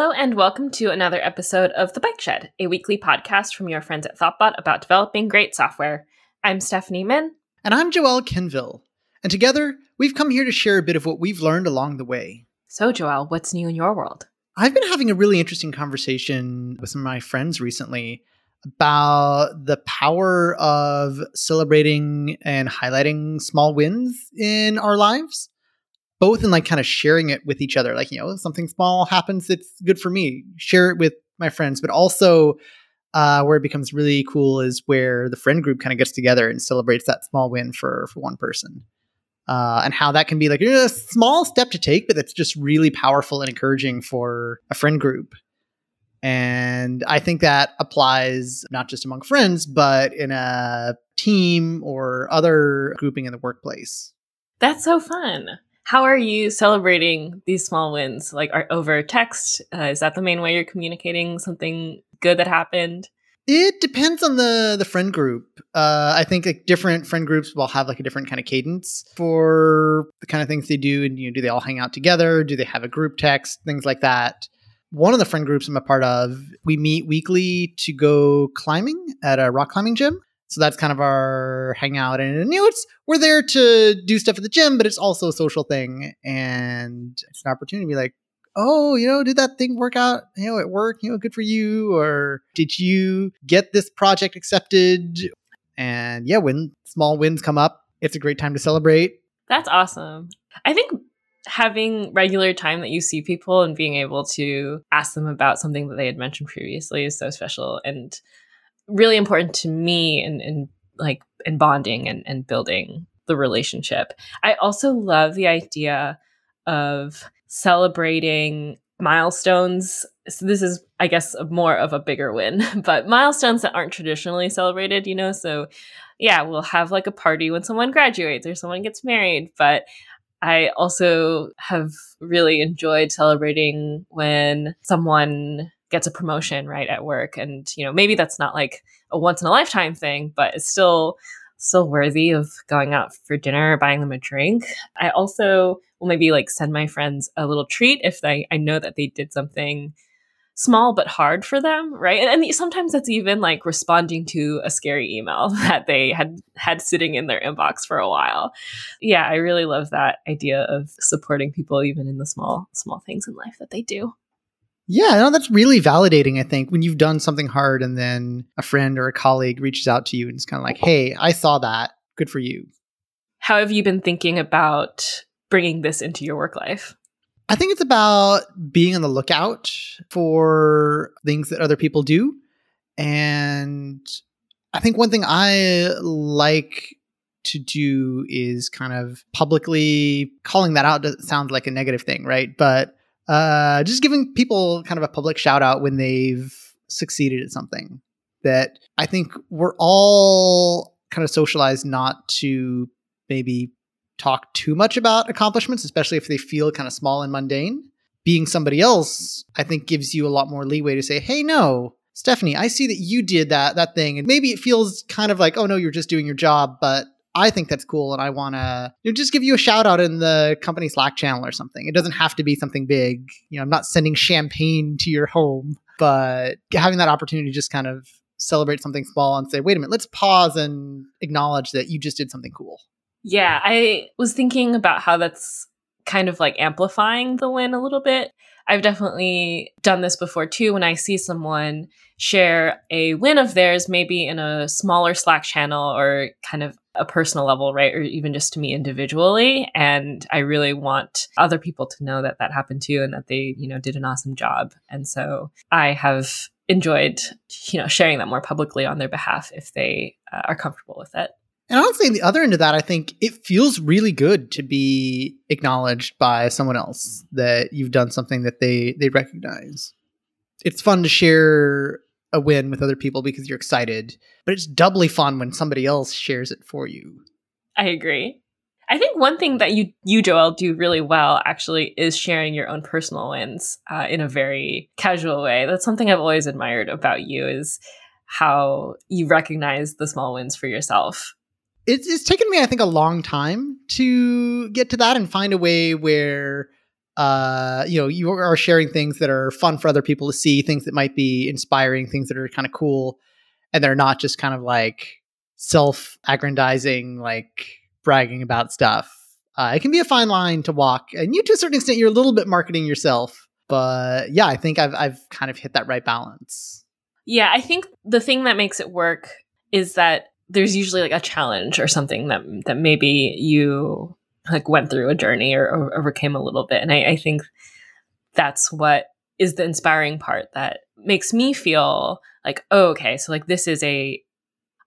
Hello, and welcome to another episode of The Bike Shed, a weekly podcast from your friends at Thoughtbot about developing great software. I'm Stephanie Minn. And I'm Joel Quenneville. And together, we've come here to share a bit of what we've learned along the way. So, Joel, what's new in your world? I've been having a really interesting conversation with some of my friends recently about the power of celebrating and highlighting small wins in our lives both in like kind of sharing it with each other like you know something small happens that's good for me share it with my friends but also uh, where it becomes really cool is where the friend group kind of gets together and celebrates that small win for for one person. Uh, and how that can be like a small step to take but that's just really powerful and encouraging for a friend group. And i think that applies not just among friends but in a team or other grouping in the workplace. That's so fun how are you celebrating these small wins? Like, are over text? Uh, is that the main way you're communicating something good that happened? It depends on the the friend group. Uh, I think like different friend groups will have like a different kind of cadence for the kind of things they do. And you know, do they all hang out together? Do they have a group text? Things like that. One of the friend groups I'm a part of, we meet weekly to go climbing at a rock climbing gym. So that's kind of our hangout. And you know, it's we're there to do stuff at the gym, but it's also a social thing. And it's an opportunity to be like, oh, you know, did that thing work out, you know, at work, you know, good for you? Or did you get this project accepted? And yeah, when small wins come up, it's a great time to celebrate. That's awesome. I think having regular time that you see people and being able to ask them about something that they had mentioned previously is so special. And really important to me and in, in like in bonding and, and building the relationship. I also love the idea of celebrating milestones. So this is, I guess, more of a bigger win, but milestones that aren't traditionally celebrated, you know? So yeah, we'll have like a party when someone graduates or someone gets married, but I also have really enjoyed celebrating when someone gets a promotion right at work. And you know maybe that's not like a once in a lifetime thing but it's still still worthy of going out for dinner or buying them a drink. I also will maybe like send my friends a little treat if they i know that they did something small but hard for them right? And, and sometimes that's even like responding to a scary email that they had had sitting in their inbox for a while. Yeah i really love that idea of supporting people even in the small small things in life that they do yeah, no, that's really validating, I think, when you've done something hard and then a friend or a colleague reaches out to you and it's kind of like, hey, I saw that. Good for you. How have you been thinking about bringing this into your work life? I think it's about being on the lookout for things that other people do. And I think one thing I like to do is kind of publicly calling that out sounds like a negative thing, right? But uh, just giving people kind of a public shout out when they've succeeded at something that I think we're all kind of socialized not to maybe talk too much about accomplishments, especially if they feel kind of small and mundane. Being somebody else, I think gives you a lot more leeway to say, "Hey, no, Stephanie, I see that you did that that thing." And maybe it feels kind of like, "Oh no, you're just doing your job," but I think that's cool and I want to you know, just give you a shout out in the company Slack channel or something. It doesn't have to be something big. You know, I'm not sending champagne to your home, but having that opportunity to just kind of celebrate something small and say, wait a minute, let's pause and acknowledge that you just did something cool. Yeah, I was thinking about how that's kind of like amplifying the win a little bit. I've definitely done this before too when I see someone share a win of theirs, maybe in a smaller Slack channel or kind of a personal level, right? Or even just to me individually. And I really want other people to know that that happened too and that they, you know, did an awesome job. And so I have enjoyed, you know, sharing that more publicly on their behalf if they uh, are comfortable with it. And honestly, the other end of that, I think it feels really good to be acknowledged by someone else that you've done something that they they recognize. It's fun to share a win with other people because you're excited, but it's doubly fun when somebody else shares it for you. I agree. I think one thing that you you Joel do really well actually is sharing your own personal wins uh, in a very casual way. That's something I've always admired about you is how you recognize the small wins for yourself. It's, it's taken me, I think, a long time to get to that and find a way where uh, you know, you are sharing things that are fun for other people to see, things that might be inspiring, things that are kind of cool, and they're not just kind of like self-aggrandizing, like bragging about stuff. Uh, it can be a fine line to walk, and you, to a certain extent, you're a little bit marketing yourself. But yeah, I think I've I've kind of hit that right balance. Yeah, I think the thing that makes it work is that there's usually like a challenge or something that that maybe you like went through a journey or, or overcame a little bit. And I, I think that's what is the inspiring part that makes me feel like, oh, okay, so like this is a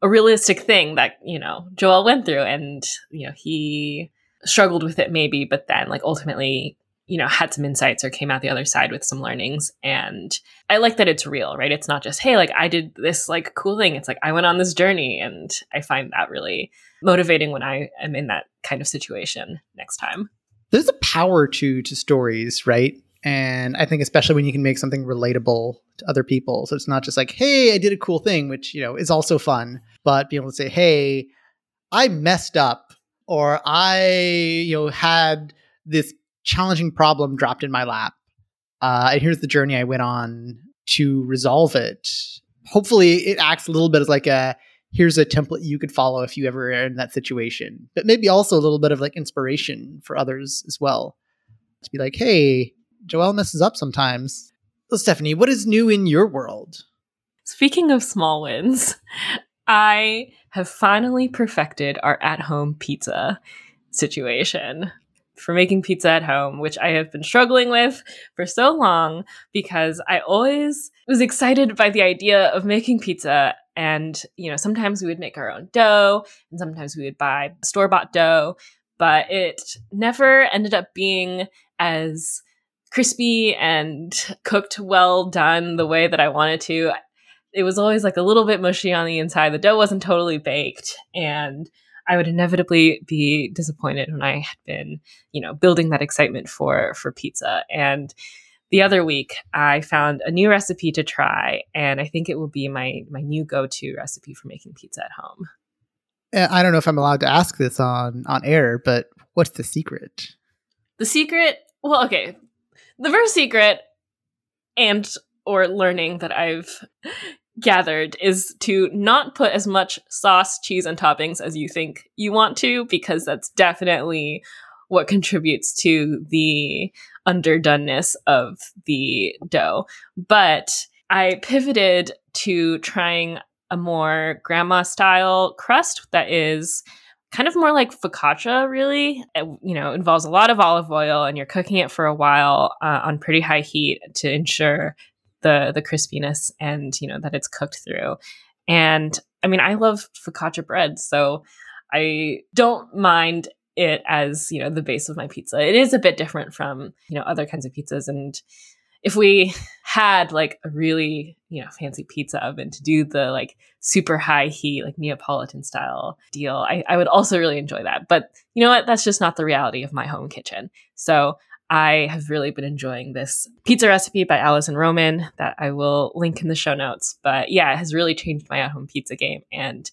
a realistic thing that, you know, Joel went through and, you know, he struggled with it maybe, but then like ultimately, you know, had some insights or came out the other side with some learnings. And I like that it's real, right? It's not just, hey, like I did this like cool thing. It's like I went on this journey and I find that really motivating when I am in that kind of situation next time. There's a power to to stories, right? And I think especially when you can make something relatable to other people. So it's not just like, hey, I did a cool thing, which, you know, is also fun, but being able to say, hey, I messed up or I, you know, had this challenging problem dropped in my lap. Uh, and here's the journey I went on to resolve it. Hopefully it acts a little bit as like a here's a template you could follow if you ever are in that situation. But maybe also a little bit of like inspiration for others as well. To be like, hey, Joel messes up sometimes. So Stephanie, what is new in your world? Speaking of small wins, I have finally perfected our at home pizza situation for making pizza at home, which I have been struggling with for so long because I always was excited by the idea of making pizza and, you know, sometimes we would make our own dough and sometimes we would buy store bought dough, but it never ended up being as crispy and cooked well done the way that I wanted to. It was always like a little bit mushy on the inside. The dough wasn't totally baked. And I would inevitably be disappointed when I had been, you know, building that excitement for for pizza. And the other week I found a new recipe to try, and I think it will be my my new go to recipe for making pizza at home. Eh, I don't know if I'm allowed to ask this on on air, but what's the secret? The secret, well, okay, the first secret and or learning that I've gathered is to not put as much sauce, cheese, and toppings as you think you want to, because that's definitely what contributes to the underdoneness of the dough. But I pivoted to trying a more grandma style crust that is kind of more like focaccia really it, you know involves a lot of olive oil and you're cooking it for a while uh, on pretty high heat to ensure the the crispiness and you know that it's cooked through and i mean i love focaccia bread so i don't mind it as you know the base of my pizza it is a bit different from you know other kinds of pizzas and if we had like a really you know fancy pizza oven to do the like super high heat like neapolitan style deal I, I would also really enjoy that but you know what that's just not the reality of my home kitchen so I have really been enjoying this pizza recipe by Alison Roman that I will link in the show notes. But yeah, it has really changed my at home pizza game. And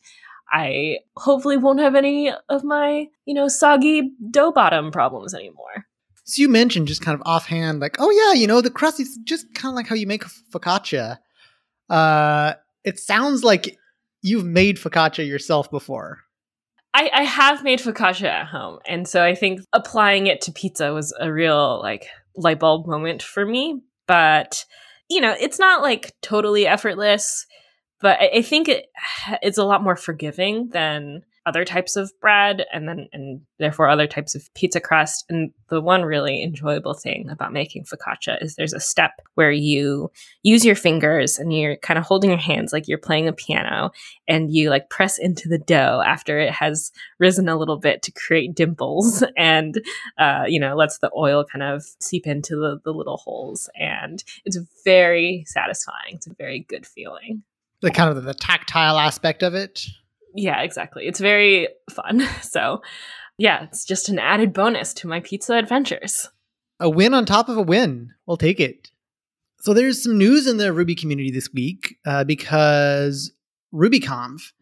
I hopefully won't have any of my, you know, soggy dough bottom problems anymore. So you mentioned just kind of offhand, like, oh yeah, you know, the crust is just kind of like how you make focaccia. Uh, it sounds like you've made focaccia yourself before. I, I have made focaccia at home, and so I think applying it to pizza was a real like light bulb moment for me. But you know, it's not like totally effortless, but I, think it it's a lot more forgiving than other types of bread and then and therefore other types of pizza crust. And the one really enjoyable thing about making focaccia is there's a step where you use your fingers and you're kind of holding your hands like you're playing a piano and you like press into the dough after it has risen a little bit to create dimples and uh, you know lets the oil kind of seep into the, the little holes. And it's very satisfying. It's a very good feeling the kind of the tactile aspect of it yeah, exactly. It's very fun. So, yeah, it's just an added bonus to my pizza adventures. A win on top of a win. We'll take it. So, there's some news in the Ruby community this week uh, because RubyConf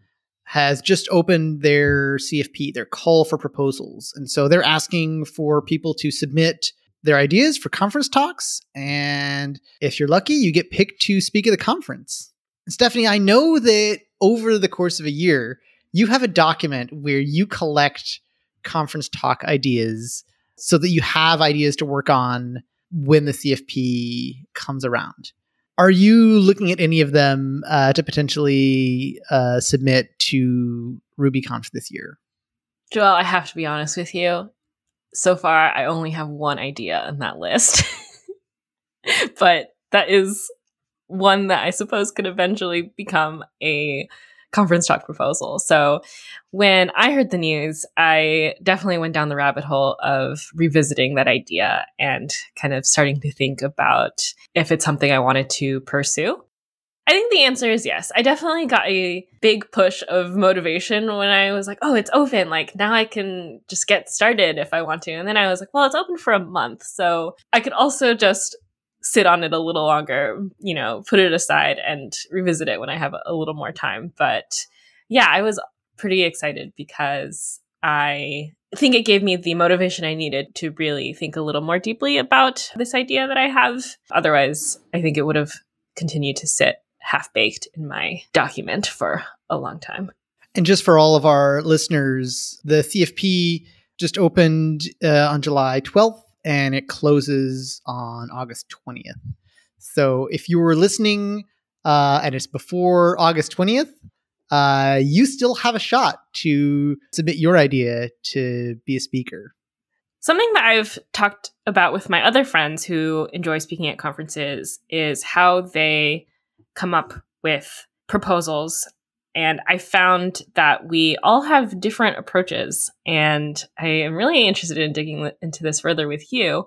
has just opened their CFP, their call for proposals. And so they're asking for people to submit their ideas for conference talks. And if you're lucky, you get picked to speak at the conference. Stephanie, I know that over the course of a year, you have a document where you collect conference talk ideas so that you have ideas to work on when the CFP comes around. Are you looking at any of them uh, to potentially uh, submit to RubyConf this year? Joel, I have to be honest with you. So far, I only have one idea in that list. but that is one that I suppose could eventually become a conference talk proposal. So when I heard the news, I definitely went down the rabbit hole of revisiting that idea and kind of starting to think about if it's something I wanted to pursue. I think the answer is yes. I definitely got a big push of motivation when I was like, oh, it's open. Like now I can just get started if I want to. And then I was like, well, it's open for a month. So I could also just sit on it a little longer, you know, put it aside and revisit it when I have a little more time. But yeah, I was pretty excited because I think it gave me the motivation I needed to really think a little more deeply about this idea that I have. Otherwise, I think it would have continued to sit half baked in my document for a long time. And just for all of our listeners, the CFP just opened uh, on July 12th and it closes on August 20th. So if you were listening uh, and it's before August 20th, uh, you still have a shot to submit your idea to be a speaker. Something that I've talked about with my other friends who enjoy speaking at conferences is how they come up with proposals and I found that we all have different approaches. And I am really interested in digging into this further with you.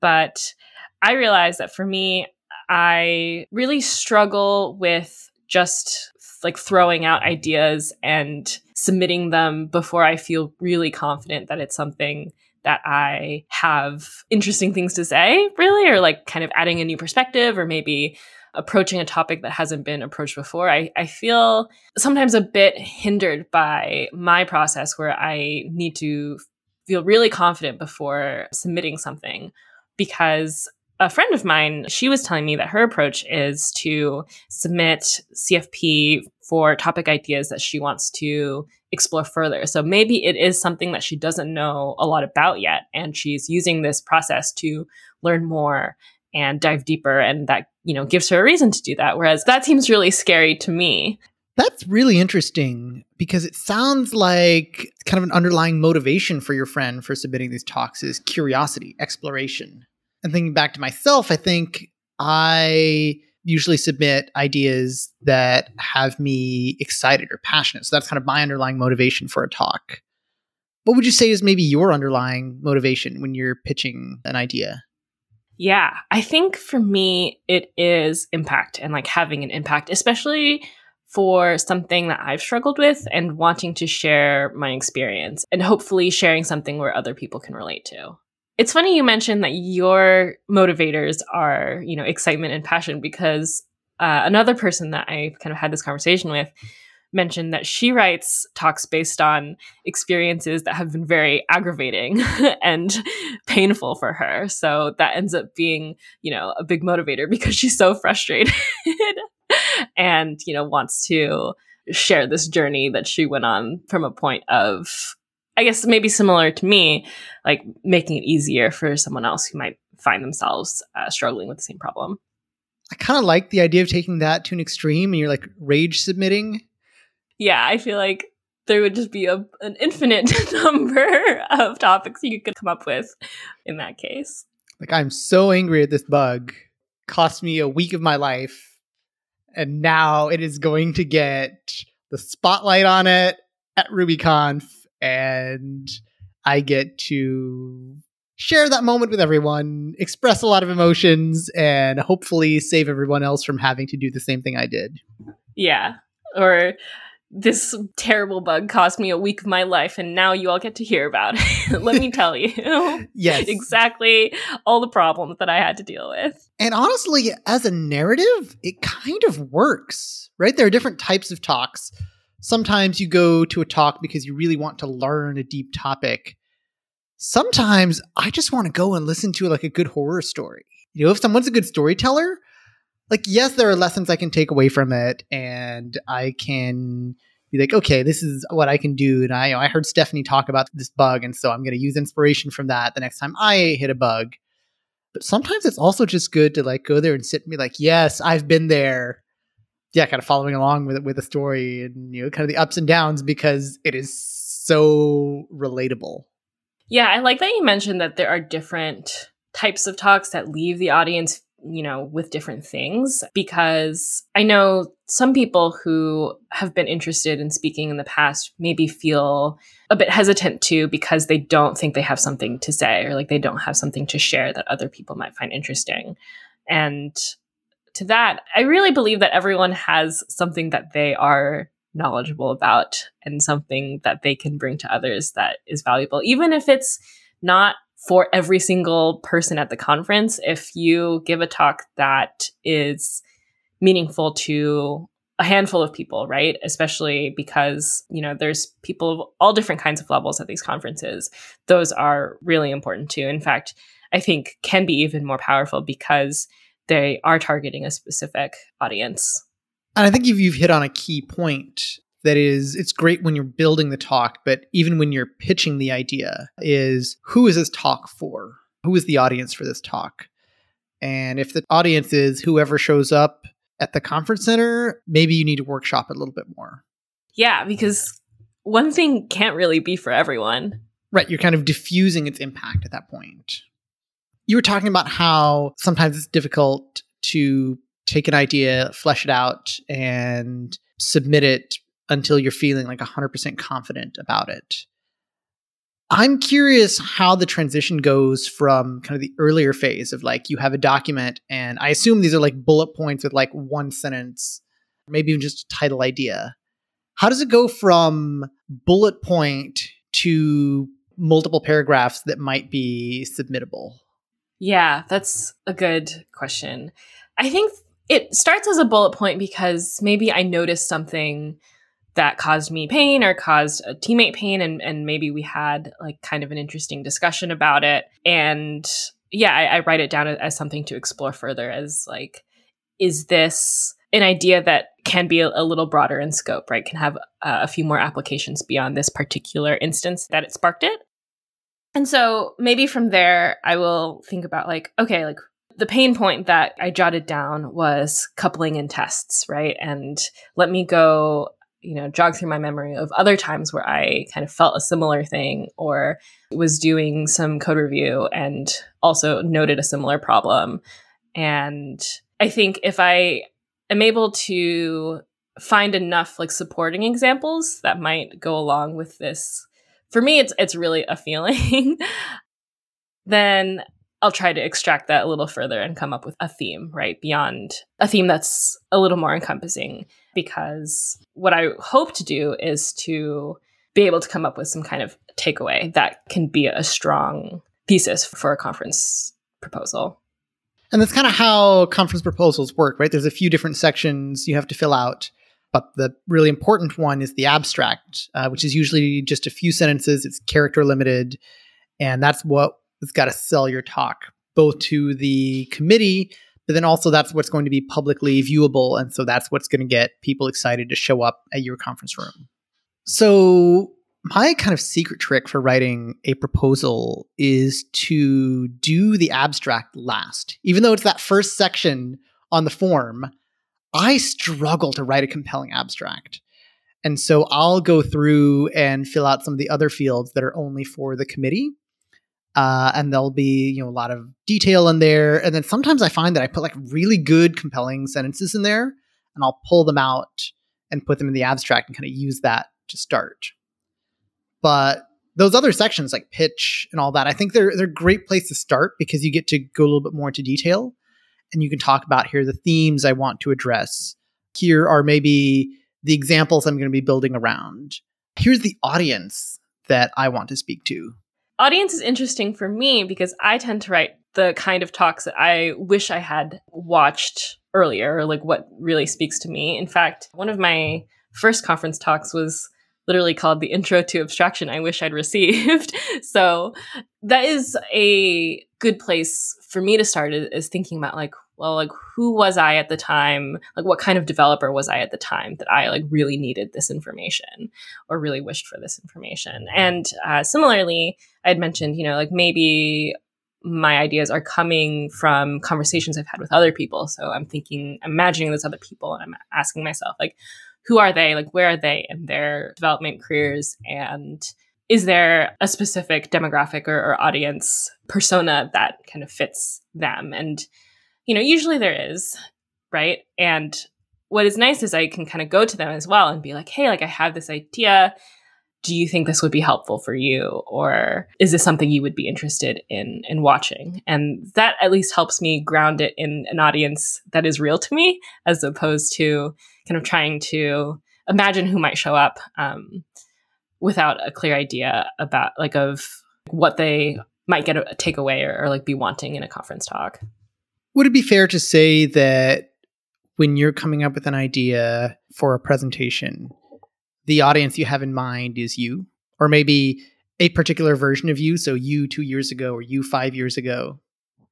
But I realized that for me, I really struggle with just like throwing out ideas and submitting them before I feel really confident that it's something that I have interesting things to say, really, or like kind of adding a new perspective, or maybe approaching a topic that hasn't been approached before, I, I feel sometimes a bit hindered by my process where I need to feel really confident before submitting something because a friend of mine, she was telling me that her approach is to submit CFP for topic ideas that she wants to explore further. So maybe it is something that she doesn't know a lot about yet, and she's using this process to learn more and dive deeper and that you know gives her a reason to do that whereas that seems really scary to me. That's really interesting because it sounds like kind of an underlying motivation for your friend for submitting these talks is curiosity exploration. And thinking back to myself i think i usually submit ideas that have me excited or passionate. So that's kind of my underlying motivation for a talk. What would you say is maybe your underlying motivation when you're pitching an idea yeah, I think for me, it is impact and like having an impact, especially for something that I've struggled with and wanting to share my experience and hopefully sharing something where other people can relate to. It's funny you mentioned that your motivators are, you know, excitement and passion because uh, another person that I kind of had this conversation with mentioned that she writes talks based on experiences that have been very aggravating and painful for her. So that ends up being, you know, a big motivator because she's so frustrated and, you know, wants to share this journey that she went on from a point of I guess maybe similar to me, like making it easier for someone else who might find themselves uh, struggling with the same problem. I kind of like the idea of taking that to an extreme and you're like rage submitting yeah, I feel like there would just be a, an infinite number of topics you could come up with in that case. Like, I'm so angry at this bug. Cost me a week of my life. And now it is going to get the spotlight on it at RubyConf. And I get to share that moment with everyone, express a lot of emotions, and hopefully save everyone else from having to do the same thing I did. Yeah. Or this terrible bug cost me a week of my life and now you all get to hear about it. Let me tell you. yes. Exactly all the problems that I had to deal with. And honestly, as a narrative, it kind of works, right? There are different types of talks. Sometimes you go to a talk because you really want to learn a deep topic. sometimes I just want to go and listen to like a good horror story. You know, if someone's a good storyteller, like yes, there are lessons I can take away from it, and I can be like, okay, this is what I can do. And I, you know, I heard Stephanie talk about this bug, and so I'm going to use inspiration from that the next time I hit a bug. But sometimes it's also just good to like go there and sit and be like, yes, I've been there. Yeah, kind of following along with it with the story and you know, kind of the ups and downs because it is so relatable. Yeah, I like that you mentioned that there are different types of talks that leave the audience you know, with different things because I know some people who have been interested in speaking in the past maybe feel a bit hesitant to because they don't think they have something to say or like they don't have something to share that other people might find interesting. And to that, I really believe that everyone has something that they are knowledgeable about and something that they can bring to others that is valuable, even if it's not for every single person at the conference if you give a talk that is meaningful to a handful of people, right? Especially because, you know, there's people of all different kinds of levels at these conferences. Those are really important too. In fact, I think can be even more powerful because they are targeting a specific audience. And I think you've, you've hit on a key point that is it's great when you're building the talk but even when you're pitching the idea is who is this talk for? Who is the audience for this talk? And if the audience is whoever shows up at the conference center maybe you need to workshop it a little bit more. Yeah because one thing can't really be for everyone. Right you're kind of diffusing its impact at that point. You were talking about how sometimes it's difficult to take an idea flesh it out and submit it until you're feeling like 100% confident about it. I'm curious how the transition goes from kind of the earlier phase of like you have a document, and I assume these are like bullet points with like one sentence, maybe even just a title idea. How does it go from bullet point to multiple paragraphs that might be submittable? Yeah, that's a good question. I think it starts as a bullet point because maybe I noticed something that caused me pain or caused a teammate pain and and maybe we had like kind of an interesting discussion about it. And yeah I, I write it down as something to explore further as like is this an idea that can be a, a little broader in scope right? Can have uh, a few more applications beyond this particular instance that it sparked it. And so maybe from there i will think about like okay like the pain point that I jotted down was coupling in tests, right? And let me go you know, jog through my memory of other times where I kind of felt a similar thing or was doing some code review and also noted a similar problem. And I think if I am able to find enough like supporting examples that might go along with this, for me, it's it's really a feeling. then I'll try to extract that a little further and come up with a theme, right? Beyond a theme that's a little more encompassing. Because what I hope to do is to be able to come up with some kind of takeaway that can be a strong thesis for a conference proposal. And that's kind of how conference proposals work, right? There's a few different sections you have to fill out, but the really important one is the abstract, uh, which is usually just a few sentences. It's character limited, and that's what that's got to sell your talk both to the committee, but then also that's what's going to be publicly viewable. And so that's what's going to get people excited to show up at your conference room. So, my kind of secret trick for writing a proposal is to do the abstract last. Even though it's that first section on the form, I struggle to write a compelling abstract. And so I'll go through and fill out some of the other fields that are only for the committee uh, and there'll be you know a lot of detail in there. And then sometimes i find that i put like really good compelling sentences in there and i'll pull them out and put them in the abstract and kind of use that to start. But those other sections like pitch and all that i think they're they're a great place to start because you get to go a little bit more into detail and you can talk about here the themes i want to address. Here are maybe the examples i'm going to be building around. Here's the audience that i want to speak to audience is interesting for me because I tend to write the kind of talks that I wish I had watched earlier, like what really speaks to me. In fact, one of my first conference talks was literally called the intro to abstraction i wish i'd received so that is a good place for me to start is, is, thinking about like well like who was i at the time like what kind of developer was i at the time that i like really needed this information or really wished for this information and uh, similarly i had mentioned you know like maybe my ideas are coming from conversations i've had with other people so i'm thinking imagining those other people and i'm asking myself like who are they? Like, where are they in their development careers? And is there a specific demographic or, or audience persona that kind of fits them? And, you know, usually there is, right? And what is nice is I can kind of go to them as well and be like, hey, like, I have this idea. Do you think this would be helpful for you? Or is this something you would be interested in in watching? And that at least helps me ground it in an audience that is real to me as opposed to kind of trying to imagine who might show up um, without a clear idea about like of what they might get a, a takeaway or, or like be wanting in a conference talk would it be fair to say that when you're coming up with an idea for a presentation the audience you have in mind is you, or maybe a particular version of you. So you two years ago or you five years ago.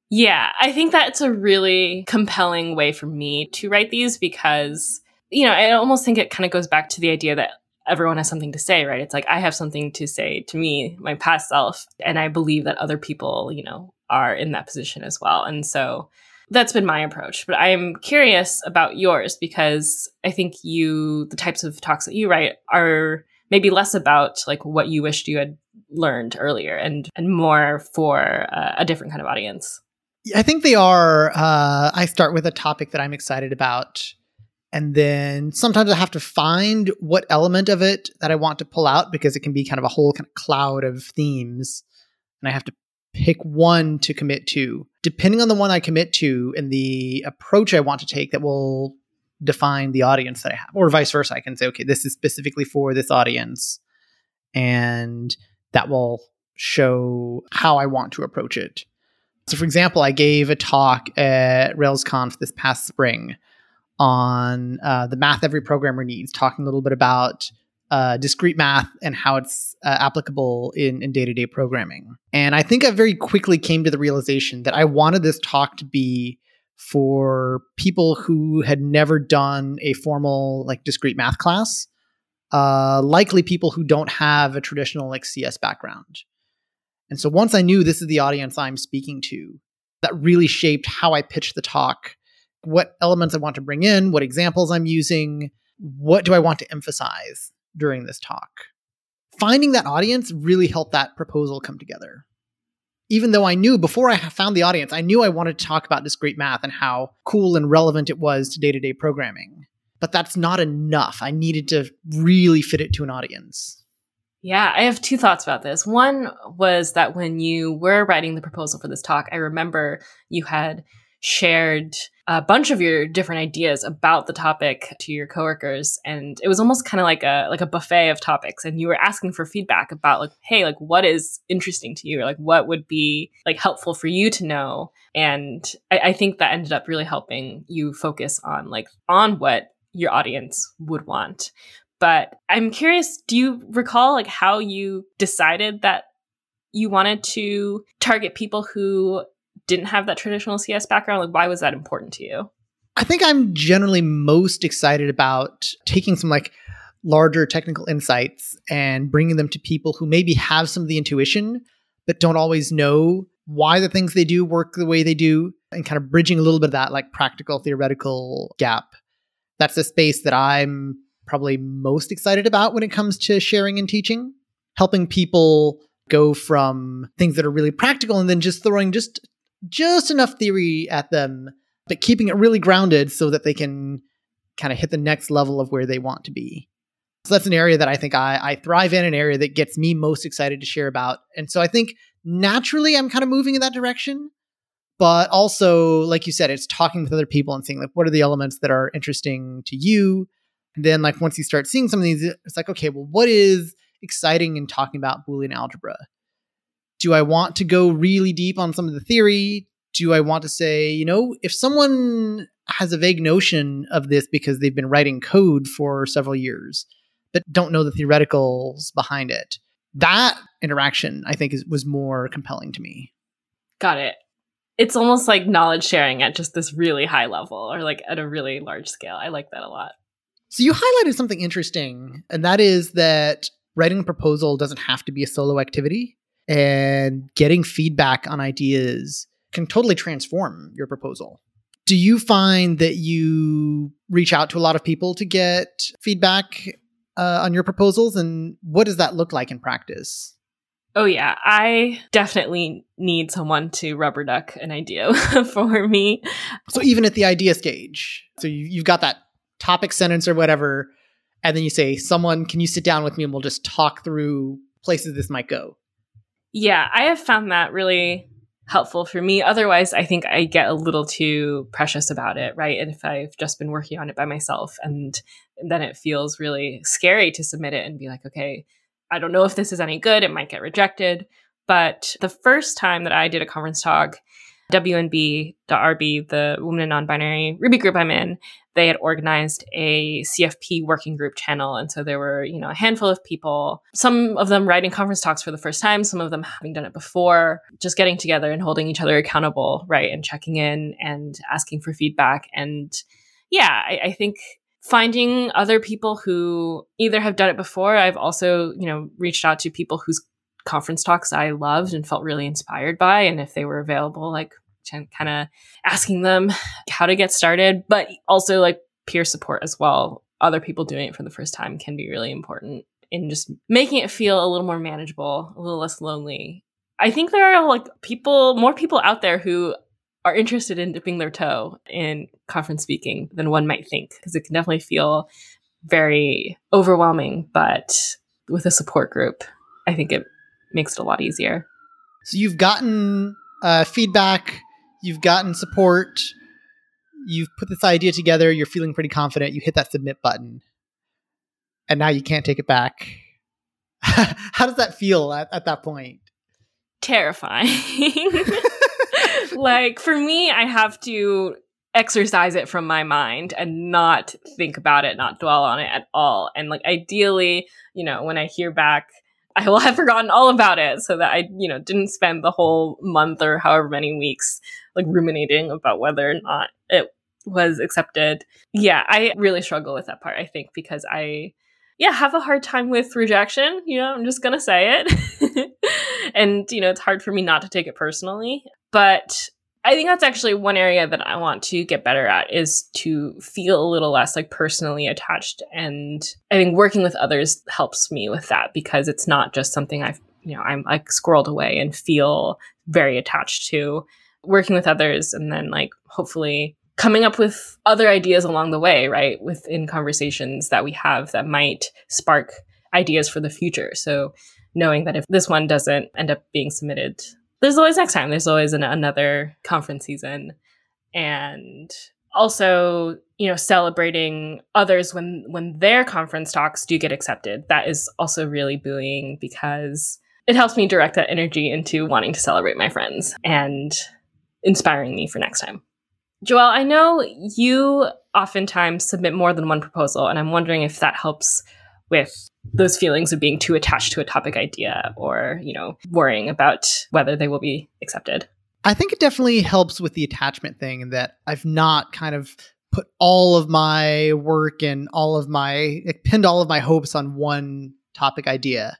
Yeah, I think that's a really compelling way for me to write these because, you know, I almost think it kind of goes back to the idea that everyone has something to say, right? It's like I have something to say to me, my past self, and I believe that other people, you know, are in that position as well. And so that's been my approach. But I'm curious about yours because I think you, the types of talks that you write are maybe less about like what you wished you had learned earlier and and more for uh, a different kind of audience. I think they are. Uh, I start with a topic that I'm excited about. And then sometimes I have to find what element of it that I want to pull out because it can be kind of a whole kind of cloud of themes. And I have to pick one to commit to. Depending on the one I commit to and the approach I want to take, that will define the audience that I have, or vice versa. I can say, okay, this is specifically for this audience, and that will show how I want to approach it. So, for example, I gave a talk at RailsConf this past spring on uh, the math every programmer needs, talking a little bit about uh, discrete math and how it's uh, applicable in, day-to-day programming. And I think I very quickly came to the realization that I wanted this talk to be for people who had never done a formal like discrete math class, uh, likely people who don't have a traditional like CS background. And so once I knew this is the audience I'm speaking to, that really shaped how I pitched the talk, what elements I want to bring in, what examples I'm using, what do I want to emphasize during this talk. Finding that audience really helped that proposal come together. Even though I knew before I found the audience, I knew I wanted to talk about discrete math and how cool and relevant it was to day to day programming. But that's not enough. I needed to really fit it to an audience. Yeah, I have two thoughts about this. One was that when you were writing the proposal for this talk, I remember you had shared a bunch of your different ideas about the topic to your coworkers and it was almost kind of like a like a buffet of topics and you were asking for feedback about like hey like what is interesting to you? Or like what would be like helpful for you to know? And I, I think that ended up really helping you focus on like on what your audience would want. But i'm curious do you recall like how you decided that you wanted to target people who didn't have that traditional CS background? Like, why was that important to you? I think I'm generally most excited about taking some like larger technical insights and bringing them to people who maybe have some of the intuition, but don't always know why the things they do work the way they do, and kind of bridging a little bit of that like practical theoretical gap. That's the space that I'm probably most excited about when it comes to sharing and teaching, helping people go from things that are really practical and then just throwing just just enough theory at them, but keeping it really grounded so that they can kind of hit the next level of where they want to be. So that's an area that I think I, I thrive in, an area that gets me most excited to share about. And so I think naturally I'm kind of moving in that direction. But also, like you said, it's talking with other people and seeing like what are the elements that are interesting to you. And then like once you start seeing some of these, it's like, okay, well, what is exciting in talking about Boolean algebra? Do I want to go really deep on some of the theory? Do I want to say, you know, if someone has a vague notion of this because they've been writing code for several years, but don't know the theoreticals behind it. That interaction, I think, is, was more compelling to me. Got it. It's almost like knowledge sharing at just this really high level or like at a really large scale. I like that a lot. So you highlighted something interesting, and that is that writing a proposal doesn't have to be a solo activity, and getting feedback on ideas can totally transform your proposal. Do you find that you reach out to a lot of people to get feedback uh, on your proposals, and what does that look like in practice? Oh, yeah. I definitely need someone to rubber duck an idea for me. So, even at the idea stage, so you, you've got that topic sentence or whatever, and then you say, Someone, can you sit down with me and we'll just talk through places this might go? Yeah, I have found that really helpful for me. Otherwise, I think I get a little too precious about it, right? And if I've just been working on it by myself and then it feels really scary to submit it and be like, okay, I don't know if this is any good. It might get rejected. But the first time that I did a conference talk, WNB.RB, the RB the Women and Non-Binary Ruby group I'm in, they had organized a CFP working group channel. And so there were, you know, a handful of people, some of them writing conference talks for the first time, some of them having done it before, just getting together and holding each other accountable, right? And checking in and asking for feedback. And yeah, I, I think finding other people who either have done it before, I've also, you know, reached out to people whose conference talks I loved and felt really inspired by. And if they were available, like kind of asking them how to get started, but also like peer support as well. Other people doing it for the first time can be really important in just making it feel a little more manageable, a little less lonely. I think there are like people, more people out there who are interested in dipping their toe in conference speaking than one might think, because it can definitely feel very overwhelming. But with a support group, I think it makes it a lot easier. So you've gotten uh, feedback you've gotten support, you've put this idea together, you're feeling pretty confident, you hit that submit button, and now you can't take it back. How does that feel at, at that point? Terrifying. like for me, I have to exercise it from my mind and not think about it, not dwell on it at all. And like ideally, you know, when I hear back I will have forgotten all about it so that I, you know, didn't spend the whole month or however many weeks like ruminating about whether or not it was accepted. Yeah, I really struggle with that part, I think, because I yeah, have a hard time with rejection, you know, I'm just going to say it. and, you know, it's hard for me not to take it personally, but I think that's actually one area that I want to get better at is to feel a little less like personally attached. And I think working with others helps me with that because it's not just something I've, you know, I'm like squirreled away and feel very attached to. Working with others and then like hopefully coming up with other ideas along the way, right? Within conversations that we have that might spark ideas for the future. So knowing that if this one doesn't end up being submitted there's always next time. There's always an, another conference season. And also, you know, celebrating others when when their conference talks do get accepted. That is also really buoying because it helps me direct that energy into wanting to celebrate my friends and inspiring me for next time. Joël, I know you oftentimes submit more than one proposal, and I'm wondering if that helps with those feelings of being too attached to a topic idea or, you know, worrying about whether they will be accepted. I think it definitely helps with the attachment thing that I've not kind of put all of my work and all of my like, pinned all of my hopes on one topic idea.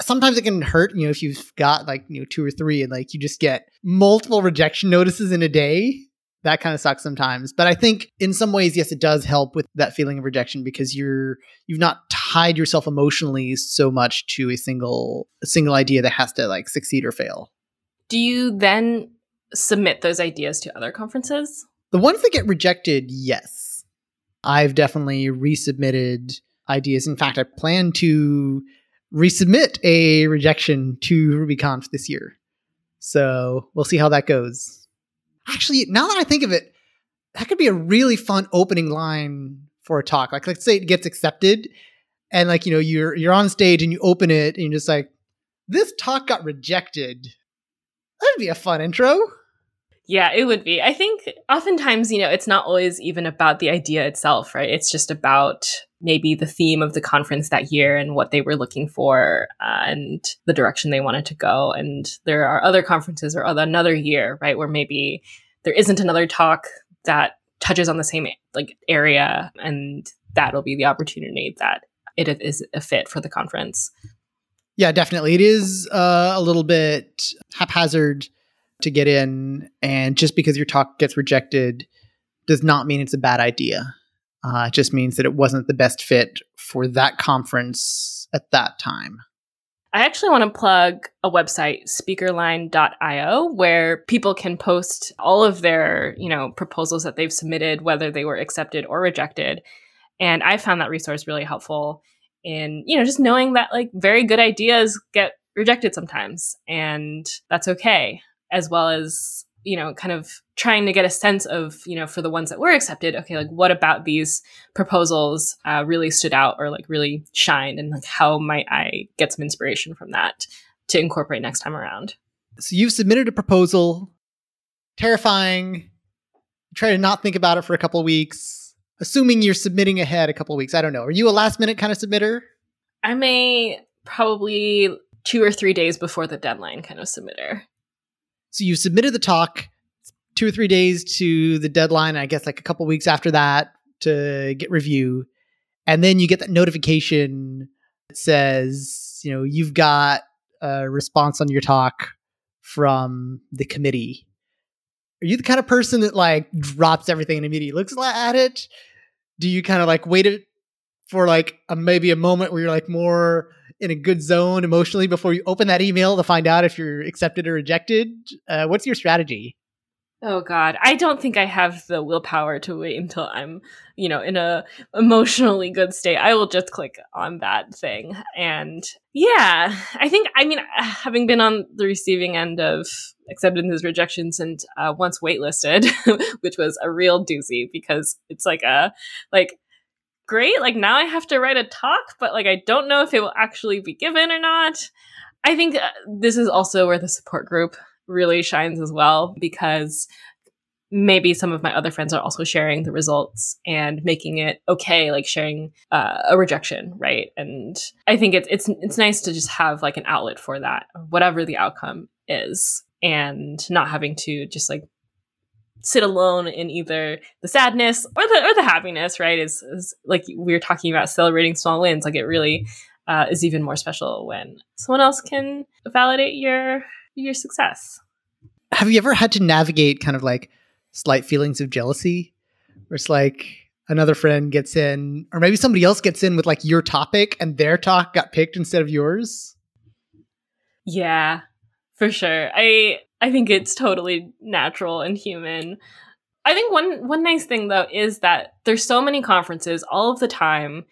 Sometimes it can hurt, you know, if you've got like, you know, two or three and like you just get multiple rejection notices in a day that kind of sucks sometimes. But I think in some ways, yes, it does help with that feeling of rejection because you're you've not tied yourself emotionally so much to a single a single idea that has to like succeed or fail. Do you then submit those ideas to other conferences? The ones that get rejected, yes. I've definitely resubmitted ideas. In fact, I plan to resubmit a rejection to RubyConf this year. So we'll see how that goes. Actually, now that I think of it, that could be a really fun opening line for a talk. Like, let's say it gets accepted, and like you know, you're you're on stage and you open it, and you're just like, "This talk got rejected." That'd be a fun intro. Yeah, it would be. I think oftentimes, you know, it's not always even about the idea itself, right? It's just about maybe the theme of the conference that year and what they were looking for uh, and the direction they wanted to go. And there are other conferences or other, another year, right, where maybe there isn't another talk that touches on the same like area and that'll be the opportunity that it is a fit for the conference. Yeah, definitely. It is uh, a little bit haphazard to get in, and just because your talk gets rejected does not mean it's a bad idea. Uh, it just means that it wasn't the best fit for that conference at that time. I actually want to plug a website, speakerline.io, where people can post all of their, you know, proposals that they've submitted, whether they were accepted or rejected. And I found that resource really helpful in, you know, just knowing that like very good ideas get rejected sometimes and that's okay as well as you know kind of trying to get a sense of you know for the ones that were accepted okay like what about these proposals uh, really stood out or like really shined and like how might i get some inspiration from that to incorporate next time around? So you've submitted a proposal terrifying try to not think about it for a couple weeks assuming you're submitting ahead a couple weeks i don't know are you a last minute kind of submitter i'm a probably two or three days before the deadline kind of submitter so you submitted the talk two or three days to the deadline. I guess like a couple weeks after that to get review, and then you get that notification that says, you know, you've got a response on your talk from the committee. Are you the kind of person that like drops everything and immediately looks at it? Do you kind of like wait it for like a, maybe a moment where you're like more in a good zone emotionally before you open that email to find out if you're accepted or rejected? Uh, what's your strategy? Oh God, I don't think I have the willpower to wait until I'm, you know, in a emotionally good state. I will just click on that thing, and yeah, I think. I mean, having been on the receiving end of acceptances, rejections, and uh, once waitlisted, which was a real doozy because it's like a like great. Like now I have to write a talk, but like I don't know if it will actually be given or not. I think uh, this is also where the support group really shines as well because maybe some of my other friends are also sharing the results and making it okay like sharing uh, a rejection right and i think it's it's it's nice to just have like an outlet for that whatever the outcome is and not having to just like sit alone in either the sadness or the or the happiness, right? Is, is like we were talking about celebrating small wins. Like it really uh, is even more special when someone else can validate your your success. Have you ever had to navigate kind of like slight feelings of jealousy, where it's like another friend gets in, or maybe somebody else gets in with like your topic and their talk got picked instead of yours? Yeah, for sure. I I think it's totally natural and human. I think one one nice thing though is that there's so many conferences all of the time.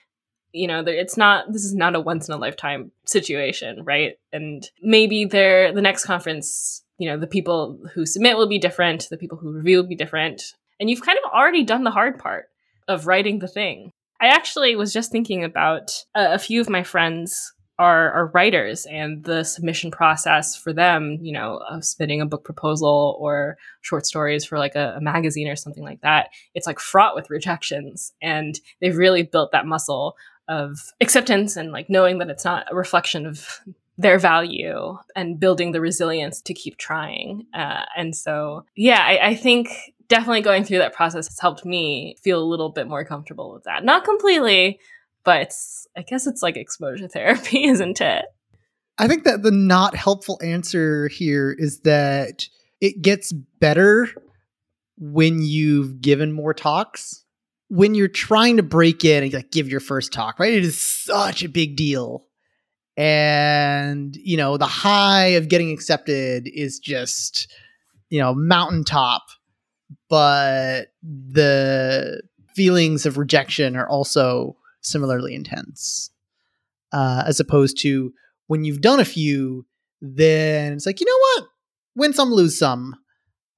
You know, it's not this is not a once in a lifetime situation, right? And maybe there the next conference, you know, the people who submit will be different, the people who review will be different, and you've kind of already done the hard part of writing the thing. I actually was just thinking about a, a few of my friends are, are writers and the submission process for them, you know, of submitting a book proposal or short stories for like a, a magazine or something like that, it's like fraught with rejections. And they've really built that muscle of acceptance and like knowing that it's not a reflection of their value and building the resilience to keep trying. Uh, and so, yeah, I, I, think definitely going through that process has helped me feel a little bit more comfortable with that. Not completely, but I guess it's like exposure therapy, isn't it? I think that the not helpful answer here is that it gets better when you've given more talks. When you're trying to break in and like give your first talk, right? It is such a big deal. And, you know, the high of getting accepted is just, you know, mountaintop. But the feelings of rejection are also similarly intense. Uh, as opposed to when you've done a few, then it's like, you know what? Win some, lose some.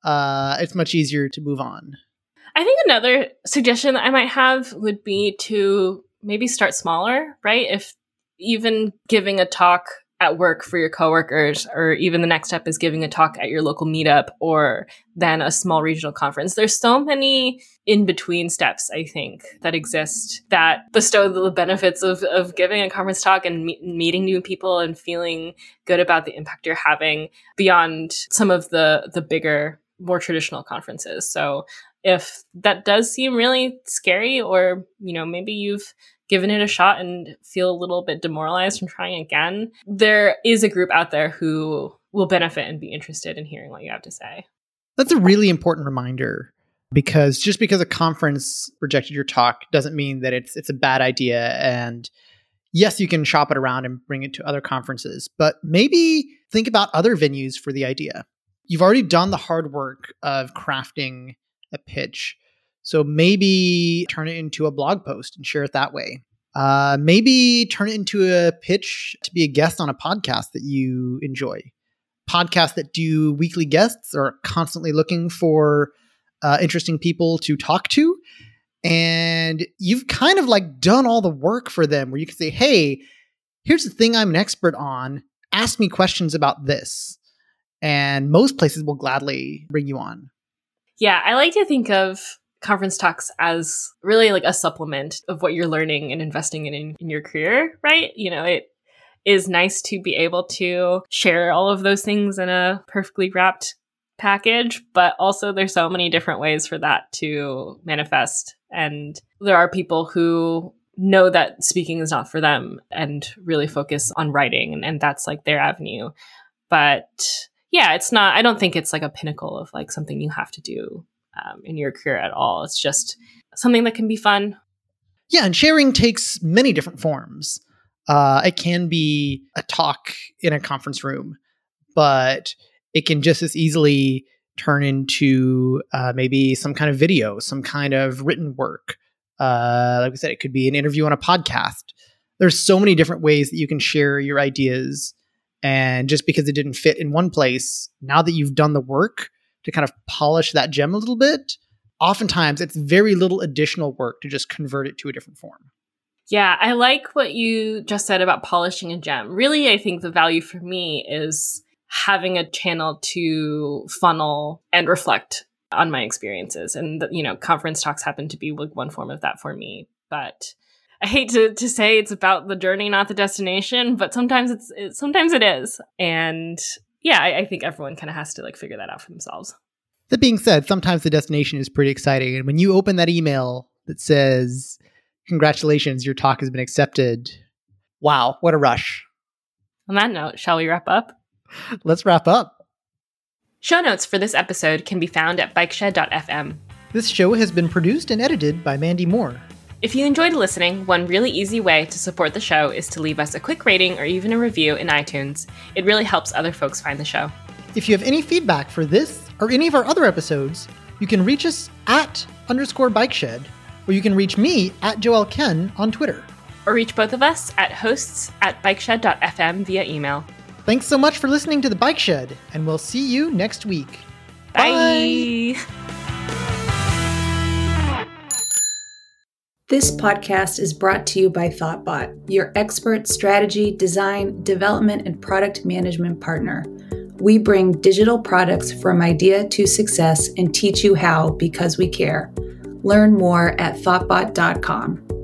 Uh, it's much easier to move on. I think another suggestion that I might have would be to maybe start smaller, right? If even giving a talk at work for your coworkers, or even the next step is giving a talk at your local meetup, or then a small regional conference. There's so many in between steps, I think, that exist that bestow the benefits of, of giving a conference talk and me- meeting new people and feeling good about the impact you're having beyond some of the the bigger, more traditional conferences. So if that does seem really scary, or you know, maybe you've given it a shot and feel a little bit demoralized from trying again, there is a group out there who will benefit and be interested in hearing what you have to say. That's a really important reminder because just because a conference rejected your talk doesn't mean that it's it's a bad idea and yes you can shop it around and bring it to other conferences but maybe think about other venues for the idea you've already done the hard work of crafting a pitch so maybe turn it into a blog post and share it that way. Uh, maybe turn it into a pitch to be a guest on a podcast that you enjoy. Podcasts that do weekly guests are constantly looking for uh, interesting people to talk to. And you've kind of like done all the work for them where you can say, hey, here's the thing I'm an expert on. Ask me questions about this. And most places will gladly bring you on. Yeah, I like to think of conference talks as really like a supplement of what you're learning and investing in, in in your career, right? You know, it is nice to be able to share all of those things in a perfectly wrapped package, but also there's so many different ways for that to manifest. And there are people who know that speaking is not for them and really focus on writing, and, and that's like their avenue. But yeah, it's not, I don't think it's like a pinnacle of like something you have to do um, in your career at all. It's just something that can be fun. Yeah, and sharing takes many different forms. Uh, it can be a talk in a conference room, but it can just as easily turn into uh, maybe some kind of video, some kind of written work. Uh, like I said, it could be an interview on a podcast. There's so many different ways that you can share your ideas. And just because it didn't fit in one place, now that you've done the work, to kind of polish that gem a little bit, oftentimes it's very little additional work to just convert it to a different form. Yeah, I like what you just said about polishing a gem. Really, I think the value for me is having a channel to funnel and reflect on my experiences. And, you know, conference talks happen to be one form of that for me. But I hate to, to say it's about the journey, not the destination, but sometimes it's, it, sometimes it is. And yeah, I, I think everyone kind of has to like figure that out for themselves. That being said, sometimes the destination is pretty exciting. And when you open that email that says, Congratulations, your talk has been accepted. Wow, what a rush. On that note, shall we wrap up? Let's wrap up. Show notes for this episode can be found at bikeshed.fm. This show has been produced and edited by Mandy Moore. If you enjoyed listening, one really easy way to support the show is to leave us a quick rating or even a review in iTunes. It really helps other folks find the show. If you have any feedback for this or any of our other episodes, you can reach us at underscore bikeshed, or you can reach me at Joel Quen on Twitter. Or reach both of us at hosts at bikeshed.fm via email. Thanks so much for listening to The Bike Shed, and we'll see you next week. Bye. Bye. This podcast is brought to you by Thoughtbot, your expert strategy, design, development, and product management partner. We bring digital products from idea to success and teach you how because we care. Learn more at thoughtbot.com.